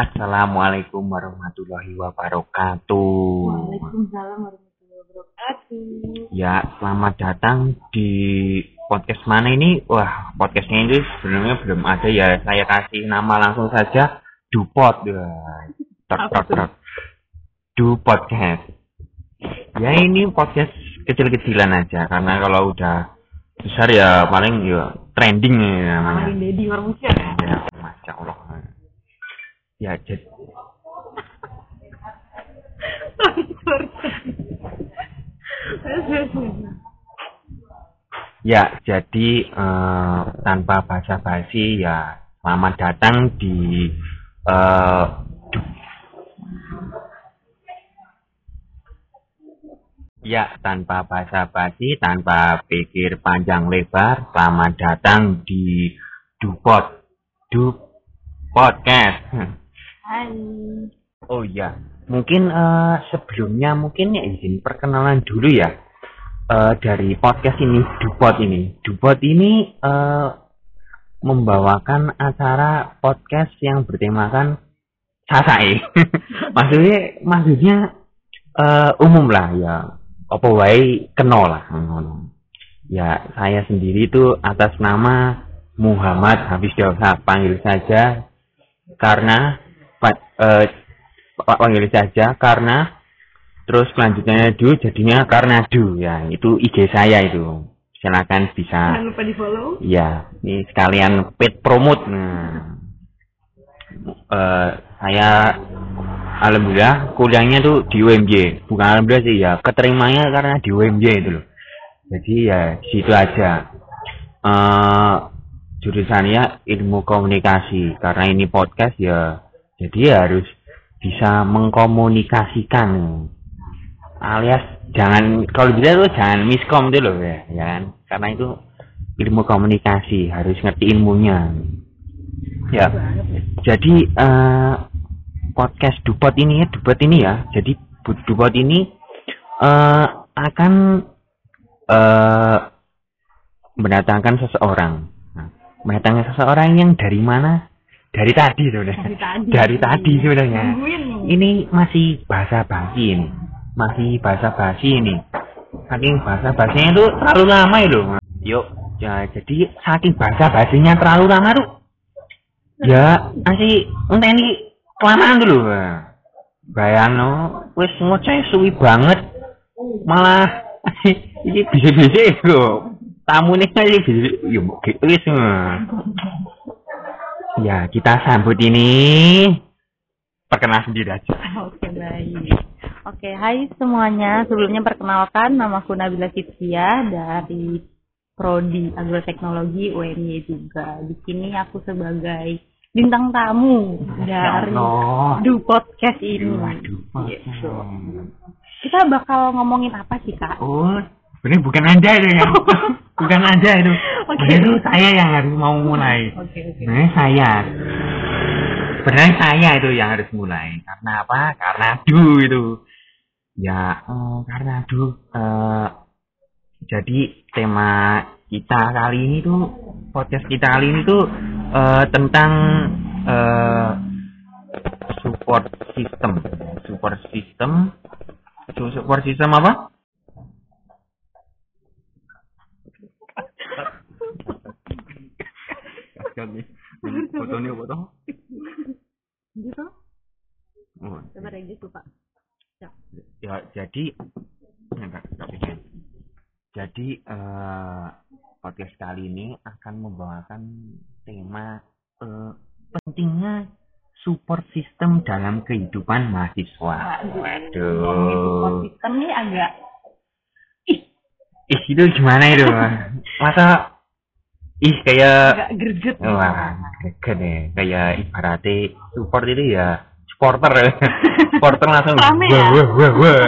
Assalamualaikum warahmatullahi wabarakatuh. Waalaikumsalam warahmatullahi wabarakatuh. Ya, selamat datang di podcast mana ini? Wah, podcastnya ini sebenarnya belum ada ya. Saya kasih nama langsung saja Dupot. Ya. Trot, trot, trot. Du podcast. Ya ini podcast kecil-kecilan aja karena kalau udah besar ya paling ya trending ya namanya. Maling Dedi orang ya. Ya, masya Allah. Ya, jadi. Ya, jadi eh, tanpa basa-basi ya selamat datang di du- Ya, tanpa basa-basi, tanpa pikir panjang lebar, selamat datang di Dupot, Du Podcast. Hai. Oh iya, mungkin eh, sebelumnya mungkin ya izin perkenalan dulu ya eh, dari podcast ini, Dupot ini. Dupot ini eh, membawakan acara podcast yang bertemakan sasae. maksudnya, maksudnya eh, umum lah ya. Apa wae kena lah. Ya, saya sendiri itu atas nama Muhammad Hafiz Jawab panggil saja karena Pak panggil saja karena terus selanjutnya du jadinya karena du. Ya itu IG saya itu. Silakan bisa. Jangan lupa di follow. ya ini sekalian paid promote. Nah. Eh, saya alhamdulillah kuliahnya tuh di UMJ bukan alhamdulillah sih ya keterimanya karena di UMJ itu loh. Jadi ya di situ aja. Eh jurusannya ilmu komunikasi. Karena ini podcast ya jadi harus bisa mengkomunikasikan alias jangan kalau bisa tuh jangan miskom loh ya, ya kan? Karena itu ilmu komunikasi harus ngerti ilmunya. Ya jadi eh, podcast Dupot ini ya Dupot ini ya jadi Dupot ini eh, akan eh, mendatangkan seseorang. Nah, mendatangkan seseorang yang dari mana dari tadi sebenarnya Dari tadi. dari tadi sebenarnya ini masih bahasa basi ini. Masih bahasa basi ini. Saking bahasa basinya itu terlalu lama itu yuk ya jadi saking bahasa basinya terlalu lama tuh ya masih ini kelamaan dulu bayang no. Wes ngoceh suwi banget. Malah ini bisa-bisa itu tamu nih aja bisa yuk wes ya kita sambut ini perkenal sendiri aja Oke baik. Oke, hai semuanya. Sebelumnya perkenalkan nama aku Nabila Fitria dari Prodi Agroteknologi UNY juga. Di sini aku sebagai bintang tamu dari. Du Podcast ini. Waduh. Gitu. Kita bakal ngomongin apa sih kak? Oh, ini bukan anda ya. bukan anda itu. Ini itu saya yang harus mau mulai. Oke. Sebenarnya saya. Sebenarnya saya itu yang harus mulai. Karena apa? Karena du itu. Ya, eh, karena du. eh, jadi tema kita kali ini tuh podcast kita kali ini tuh eh, tentang eh, support system. Support system. Su- Support system apa? Fotonya foto. Gitu? Oh, Coba deh gitu pak. ya jadi enggak enggak bisa. jadi eh, podcast kali ini akan membawakan tema eh, pentingnya support system dalam kehidupan mahasiswa. Ngomongin support Waduh. system ini agak Ih itu gimana itu? Masa ih kayak greget. nih. wah keren ya kayak ibaratnya support itu ya supporter supporter langsung Rame wah ya? wah wah wah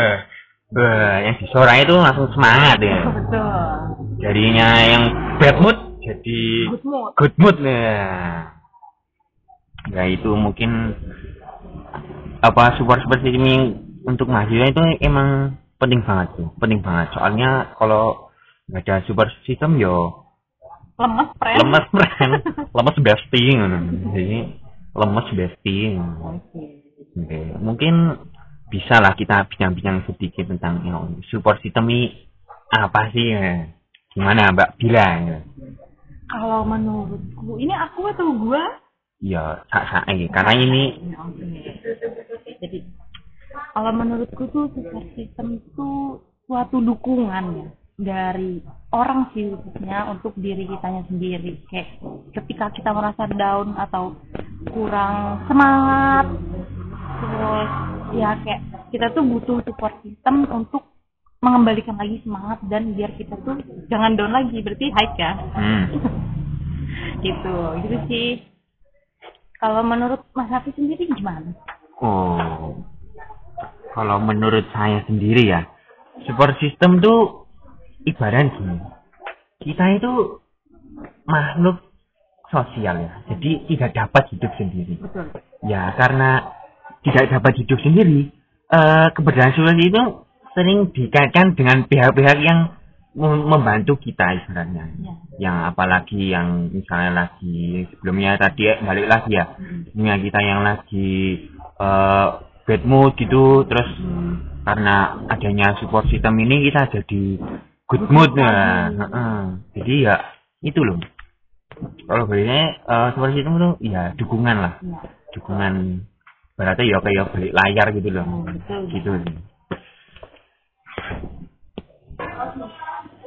wah yang disorai itu langsung semangat ya Betul. jadinya yang bad mood jadi Good mood. good mood ya ya itu mungkin apa support support ini untuk mahasiswa itu emang penting banget tuh penting banget soalnya kalau nggak ada support system yo Lemes, friend. lemes friend lemes bestie ngono. jadi lemes besti Oke. Oke, mungkin bisa lah kita bincang-bincang sedikit tentang you know, support system ini apa sih ya? gimana Mbak Bila ya? Kalau menurutku, ini aku atau gua? ya sak sak karena ini Oke. Jadi kalau menurutku tuh support system itu suatu dukungan ya dari orang sih khususnya untuk diri kitanya sendiri. Kayak ketika kita merasa down atau kurang semangat, terus ya kayak kita tuh butuh support system untuk mengembalikan lagi semangat dan biar kita tuh jangan down lagi berarti high ya hmm, gitu gitu sih kalau menurut Mas Hafiz sendiri gimana? oh kalau menurut saya sendiri ya support system tuh ibarat gini kita itu makhluk sosial ya jadi tidak dapat hidup sendiri Betul. Ya, karena tidak dapat hidup sendiri, eh keberhasilan itu sering dikaitkan dengan pihak-pihak yang mem- membantu kita ibaratnya. Ya. Yang apalagi yang misalnya lagi sebelumnya tadi eh, balik lagi ya, dunia kita yang lagi eh bad mood gitu, terus karena adanya support system ini kita jadi good mood ya. Heeh. Jadi ya itu loh. Kalau bolehnya eh support system itu ya dukungan lah Ya. dukungan berarti ya kayak balik layar gitu loh Hmm, betul. gitu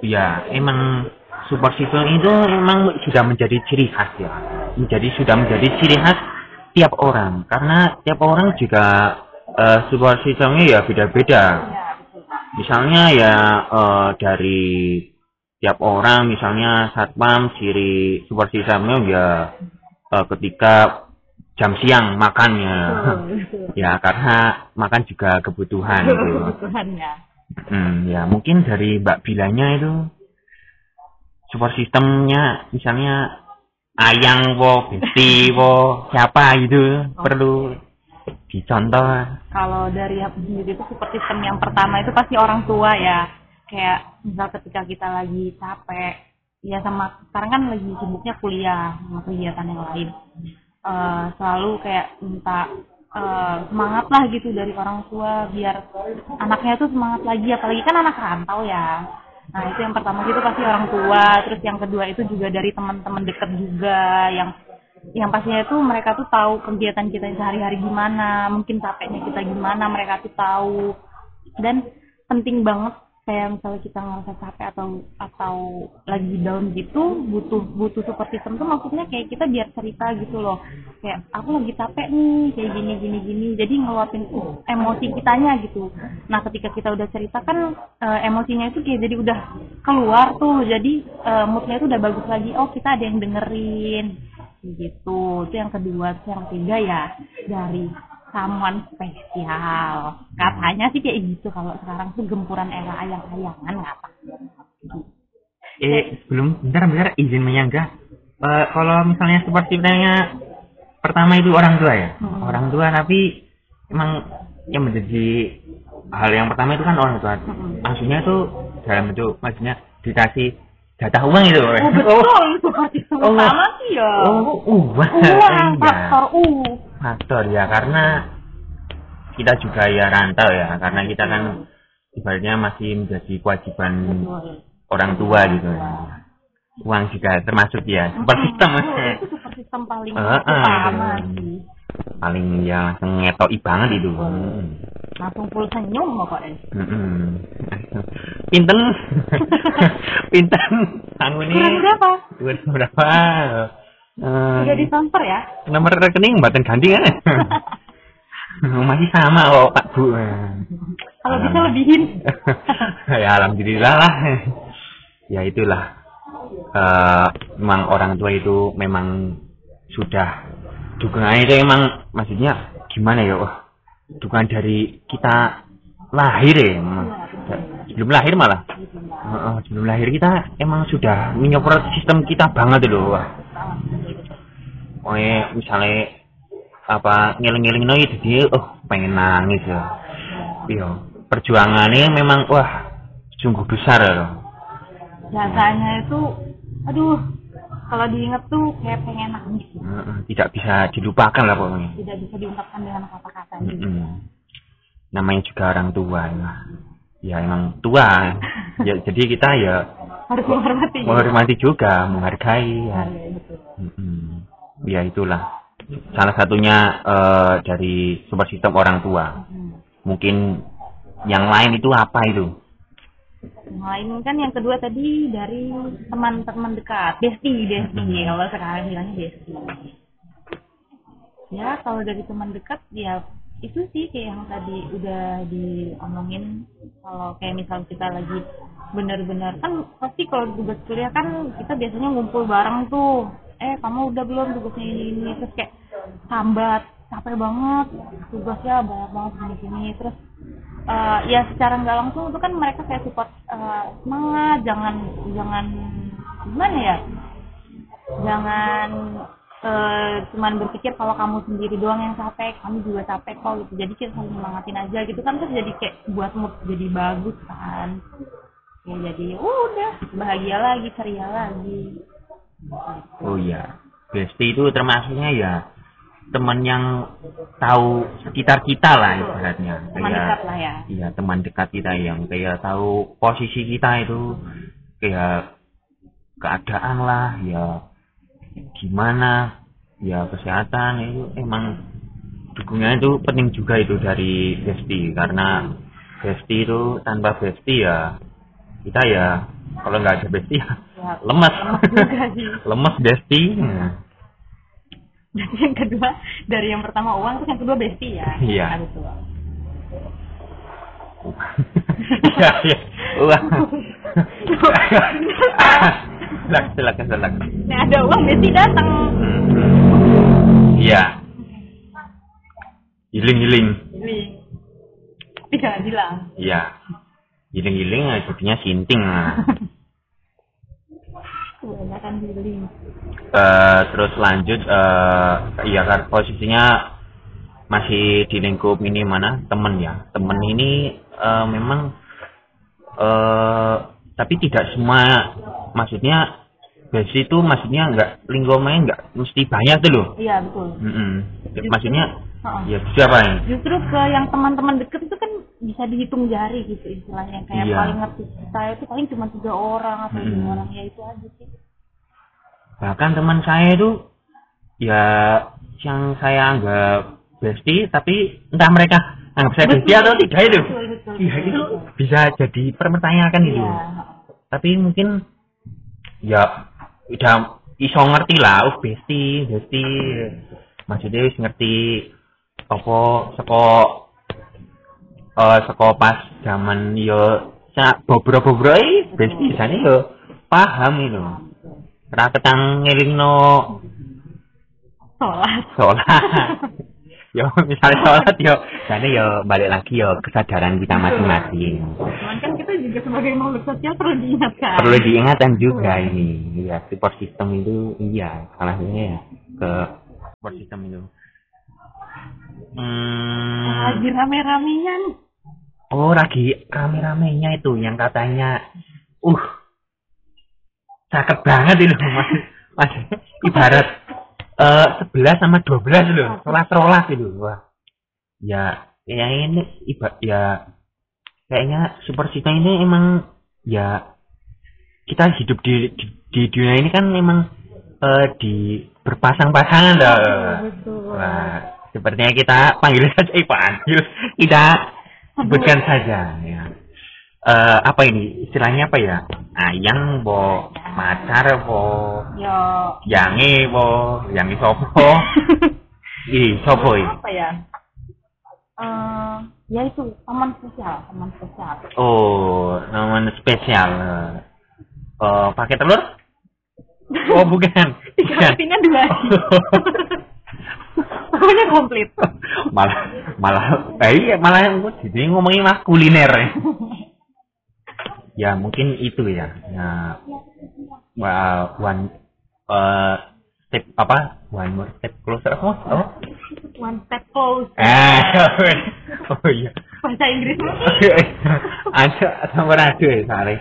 ya emang support system itu emang sudah menjadi ciri khas ya menjadi sudah menjadi ciri khas tiap orang karena tiap orang juga eh, support systemnya ya beda-beda. Misalnya ya eh, dari tiap orang misalnya satpam ciri support systemnya ya eh, ketika jam siang makannya Betul, betul. ya karena makan juga kebutuhan gitu Kebutuhan ya. hmm, ya mungkin dari Mbak Bilanya itu support sistemnya misalnya ayang wo besti wo siapa gitu perlu dicontoh Kalau dari aku sendiri itu support system yang pertama itu pasti orang tua ya. Kayak misal ketika kita lagi capek, ya sama sekarang kan lagi sibuknya kuliah, sama kegiatan yang lain. Eh, selalu kayak minta eh, semangat lah gitu dari orang tua biar anaknya tuh semangat lagi apalagi kan anak rantau ya nah itu yang pertama itu pasti orang tua terus yang kedua itu juga dari teman-teman dekat juga yang yang pastinya itu mereka tuh tahu kegiatan kita sehari-hari gimana mungkin capeknya kita gimana mereka tuh tahu. Dan penting banget kayak misalnya kita ngerasa capek atau atau lagi down gitu butuh butuh support system tuh maksudnya kayak kita biar cerita gitu loh. Kayak aku lagi capek nih kayak gini gini gini. Jadi ngeluapin emosi kitanya gitu. Nah ketika kita udah cerita kan eh, emosinya itu kayak jadi udah keluar tuh. Jadi eh, moodnya itu udah bagus lagi. Oh kita ada yang dengerin gitu. Itu yang kedua Terus yang ketiga ya dari someone spesial. Katanya sih kayak gitu kalau sekarang tuh gempuran era ayang-ayangan nggak apa eh sebelum bentar bentar izin menyanggah. Eh, kalau misalnya support sistemnya pertama itu orang tua ya? Hmm. orang tua tapi emang yang menjadi hal yang pertama itu kan orang tua. Mm-mm. maksudnya itu dalam bentuk maksudnya dikasih jatah uang itu. Oh betul system Oh. pertama sih ya. Oh uang uang Iya. faktor u. Faktor ya karena kita juga ya rantau ya. Karena kita kan ibaratnya masih menjadi kewajiban betul. orang tua gitu. Ya uang juga termasuk ya. Oh, itu support system paling eh. sih. Paling ya langsung ngetoki banget itu. Hmm. Langsung full senyum pokoknya Mm-mm. pinten pinten kamu ini. Kurang berapa? Duit berapa? Udah ditransfer ya? Nomor rekening batin ganti kan masih sama kok pak bu. Kalau bisa lebihin. Ya alhamdulillah lah. Ya itulah. Eh, memang orang tua itu memang sudah dukungan itu emang maksudnya gimana ya dukungan dari kita lahir ya emang. sebelum lahir malah. Sebelum lahir kita emang sudah menyupport sistem kita banget loh wah Pokoknya misalnya apa ngiling-ngiling no jadi oh pengen nangis ya. Iya perjuangannya memang wah sungguh besar ya jasanya itu aduh kalau diinget tuh kayak pengen nangis gitu. Tidak bisa dilupakan lah pokoknya tidak bisa diungkapkan dengan kata-kata gitu. Mm-mm. namanya juga orang tua ya, ya emang tua ya jadi kita ya harus menghormati menghormati juga menghargai ya Iya, betul. Mm-mm. ya itulah salah satunya eh, dari super sistem orang tua Hmm. mungkin yang lain itu apa itu Lain kan yang kedua tadi dari teman-teman dekat, bestie, bestie. Kalau sekarang bilangnya bestie. Ya, kalau dari teman dekat ya itu sih kayak yang tadi udah diomongin kalau kayak misal kita lagi benar-benar kan pasti kalau tugas kuliah kan kita biasanya ngumpul bareng tuh eh kamu udah belum tugasnya ini ini terus kayak sambat capek banget tugasnya banyak banget gini gini terus eh, ya secara nggak langsung itu kan mereka kayak support eh, semangat jangan jangan gimana ya? Jangan eh, cuman berpikir kalau kamu sendiri doang yang capek kamu juga capek kok gitu. Jadi kita saling semangatin aja gitu kan terus jadi kayak buat mood jadi bagus kan. Ya jadi udah bahagia lagi ceria lagi. Oh iya bestie itu termasuknya ya teman yang tahu sekitar kita lah ibaratnya. Teman Kayak- dekat lah ya. iya teman dekat kita yang kayak tahu posisi kita itu kayak keadaan lah ya gimana ya kesehatan itu emang dukungan itu penting juga itu dari Besti. Karena Besti itu tanpa Besti ya kita ya kalau nggak ada Besti ya ya lemes Besti. Nah, Jadi yang kedua dari yang pertama uang terus yang kedua bestie ya. Iya. Tuh. iya iya wah silakan silakan silakan Nah ada uang bestie datang. Hmm. Iya. Giling-giling. Jadi tidak bilang. Iya. Giling-giling eh, jadinya sinting. lah. Kebanyakan healing. Eh, terus lanjut eh iya kan posisinya masih di lingkup ini mana temen ya temen ini eh, memang eh tapi tidak semua maksudnya besi itu maksudnya nggak lingkungannya nggak mesti banyak tuh loh Iya betul. Mm-mm. maksudnya Ya siapa ini Justru ke yang teman-teman deket itu kan bisa dihitung jari gitu istilahnya kayak Iya. paling ngerti saya itu paling cuma tiga orang atau Mm-mm. dua orang ya itu aja sih. bahkan teman saya itu ya yang saya anggap bestie tapi entah mereka anggap saya bestie atau tidak itu Betul betul. ya betul, itu betul. bisa jadi pertanyaan itu Iya. tapi mungkin ya udah iso ngerti lah oh bestie bestie maksudnya ngerti apa seko eh seko pas zaman yo sak bobro-bobro bestie jane yo paham itu ra ketang ngelingno. Sholat. sholat. Yo misalnya sholat yo jane yo balik lagi yo kesadaran kita masing-masing. Cuman kan kita juga sebagai makhluk sosial perlu diingatkan. perlu diingatkan juga ini. Ya support system itu iya salah satunya ya ke support system itu hmm, Lagi rame-ramenya nih. oh lagi rame-ramenya itu yang katanya uh cakep banget itu mas mas ibarat eh sebelas sama dua belas loh rolas rolas itu wah ya yang ini iba ya kayaknya super system ini emang ya kita hidup di di, di dunia ini kan memang eh, di berpasang-pasangan dah. Betul. Wah, sepertinya kita panggil saja eh, panggil kita sebutkan saja ya. Eh, apa ini istilahnya apa ya? Ayang bo macar bo Yo. yangi bo yangi sopo ih sopo apa ya? Eh, ya itu teman spesial, teman spesial. Oh, namanya spesial. Eh, pakai telur? Oh, bukan. Bukan. Artinya dua. Pokoknya komplit. malah malah eh iya malah yang jadi ngomongin mas kuliner. Ya. ya mungkin itu ya. Ya. Wah, one eh step apa? One more step closer. Apa? Oh One step close. eh oh iya. Bahasa Inggris ada sama radio ya soalnya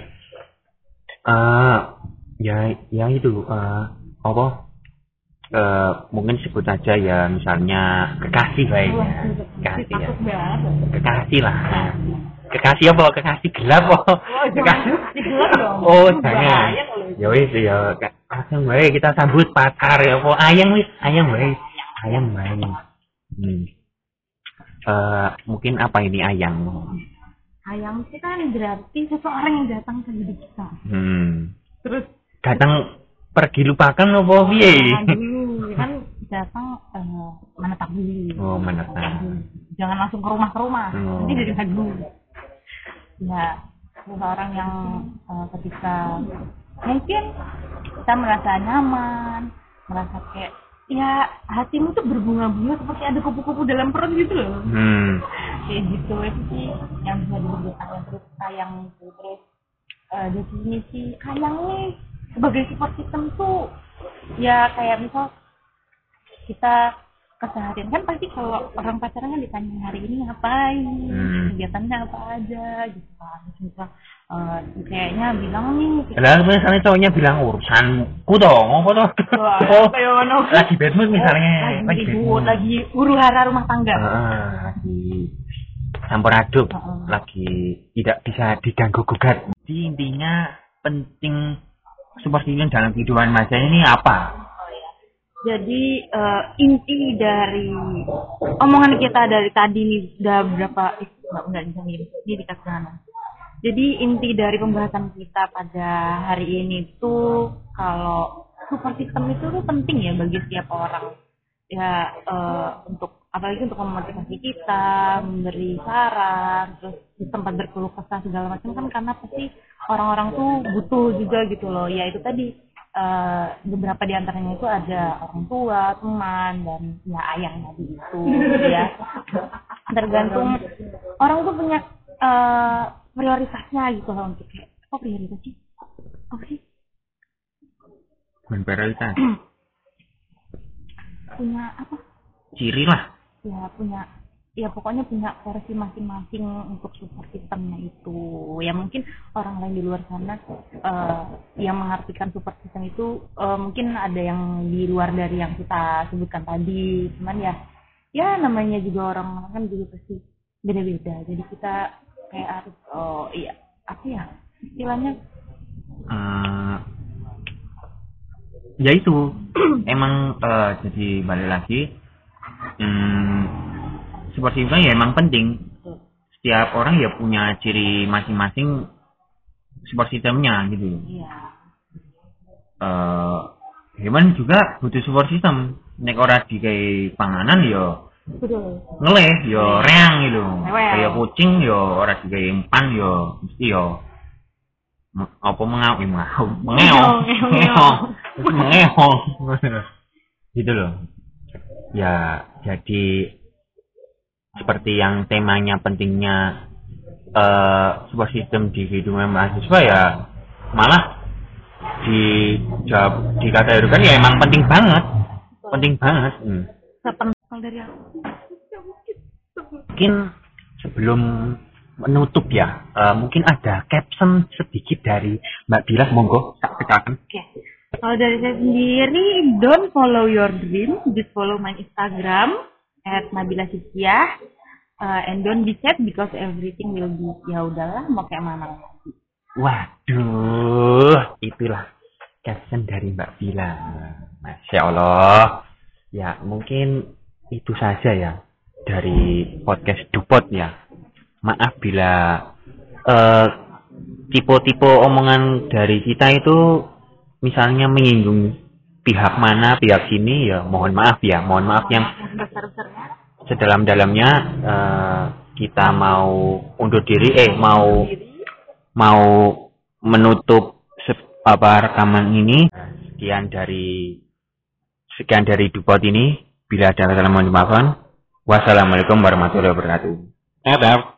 eh ya ya itu eh apa eh mungkin sebut aja ya misalnya kekasih kekasih ya. Takut banget. kekasih lah. Kekasih apa? Kekasih gelap apa? Kekasih oh jangan. ya wis ya. Langsung baik kita sambut pacar ya apa? Ayang wis ayang baik ayang baik hmm. Eh, mungkin apa ini ayang Ayang itu kan berarti seseorang yang datang ke hidup kita. hmm. Terus datang pergi lupakan apa? Piye? Nah, datang eh, menetap dulu. oh menetap Jangan langsung ke rumah ke rumah. Oh. Nanti dari dulu. Ya, seseorang yang eh, ketika mungkin kita merasa nyaman, merasa kayak ya hatimu tuh berbunga-bunga seperti ada kupu-kupu dalam perut gitu loh. hmm. Kayak gitu itu sih yang bisa ayang terus sayang itu terus eh, definisi ayang nih sebagai support system tuh ya kayak misal kita keseharian kan pasti kalau orang pacaran kan ditanya hari ini ngapain Hmm. kegiatannya apa aja gitu kan misal eh, kayaknya bilang nih Lah misalnya cowoknya bilang urusanku dong, apa Oh, kayak mana? lagi bad mood misalnya, lagi bad ribut mood. lagi huru hara rumah tangga Ah, lagi campur aduk, Heeh. lagi tidak bisa diganggu gugat. Jadi intinya penting support system dalam kehidupan maja ini apa? Jadi eh, inti dari omongan kita dari tadi nih udah berapa eh, nggak bisa mirip ini dikasih mana? Jadi inti dari pembahasan kita pada hari ini tuh kalau support system itu tuh penting ya bagi setiap orang ya eh, untuk apalagi untuk memotivasi kita, memberi saran, terus tempat berkeluh kesah segala macam kan karena pasti orang-orang tuh butuh juga gitu loh. Ya itu tadi eh, beberapa di antaranya itu ada orang tua, teman dan ya ayang tadi itu ya. Tergantung orang tuh punya eh, prioritasnya gitu loh untuk kayak apa prioritas sih? Apa sih? Bukan prioritas, Punya apa? ciri lah. ya punya ya pokoknya punya versi masing-masing untuk support sistemnya itu. Ya mungkin orang lain di luar sana eh, yang mengartikan support system itu eh, mungkin ada yang di luar dari yang kita sebutkan tadi. Cuman ya ya namanya juga orang kan juga pasti beda-beda. Jadi kita kayak harus oh iya apa ya istilahnya? Eh, ya itu. Emang eh, jadi balik lagi hmm, support system ya emang penting. Setiap orang ya punya ciri masing-masing support systemnya gitu. Iya. Eh hewan juga butuh support system. Nek ora dikai panganan ya betul. ngeleh ya reang gitu. Kayak kucing ya ora dikai empan ya mesti ya me- apa mengau mengau mengeong. Ngeong, mengeong. Mengeong. Gitu loh. Ya jadi seperti yang temanya pentingnya sebuah sistem di kehidupan mahasiswa ya malah di jawab dikategorikan ya emang penting banget. Penting banget. Hmm. dari aku. Mungkin sebelum menutup ya eh, mungkin ada caption sedikit dari Mbak Bila monggo tak tekan Oke. Kalau dari saya sendiri, don't follow your dream, just follow my Instagram at Nabila Sikiah. Uh, and don't be sad because everything will be ya udahlah mau kayak mana lagi. waduh itulah caption dari Mbak Bila Masya Allah ya mungkin itu saja ya dari podcast Dupot ya maaf bila eh, tipe-tipe omongan dari kita itu misalnya menyinggung pihak mana pihak sini ya mohon maaf ya mohon maaf yang sedalam-dalamnya eh, kita mau undur diri eh mau mau menutup apa rekaman ini. Sekian dari sekian dari Dupot ini. Bila ada kesalahan mohon dimaafkan wassalamualaikum warahmatullahi wabarakatuh.